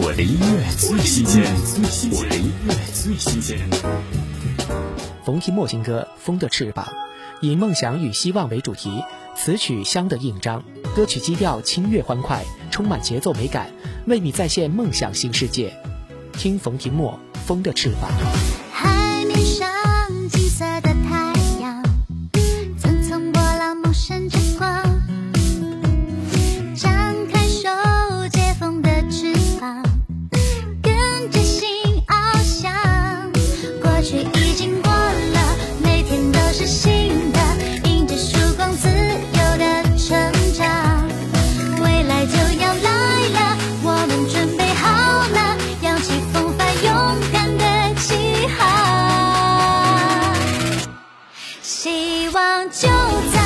我的音乐最新鲜，我的音乐最新鲜。冯提莫新歌《风的翅膀》，以梦想与希望为主题，词曲香的印章，歌曲基调轻悦欢快，充满节奏美感，为你再现梦想新世界。听冯提莫《风的翅膀》。去已经过了，每天都是新的，迎着曙光自由的成长。未来就要来了，我们准备好了，扬起风帆，勇敢的起航。希望就在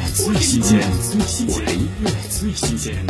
乐最新鲜，我的音乐最新鲜。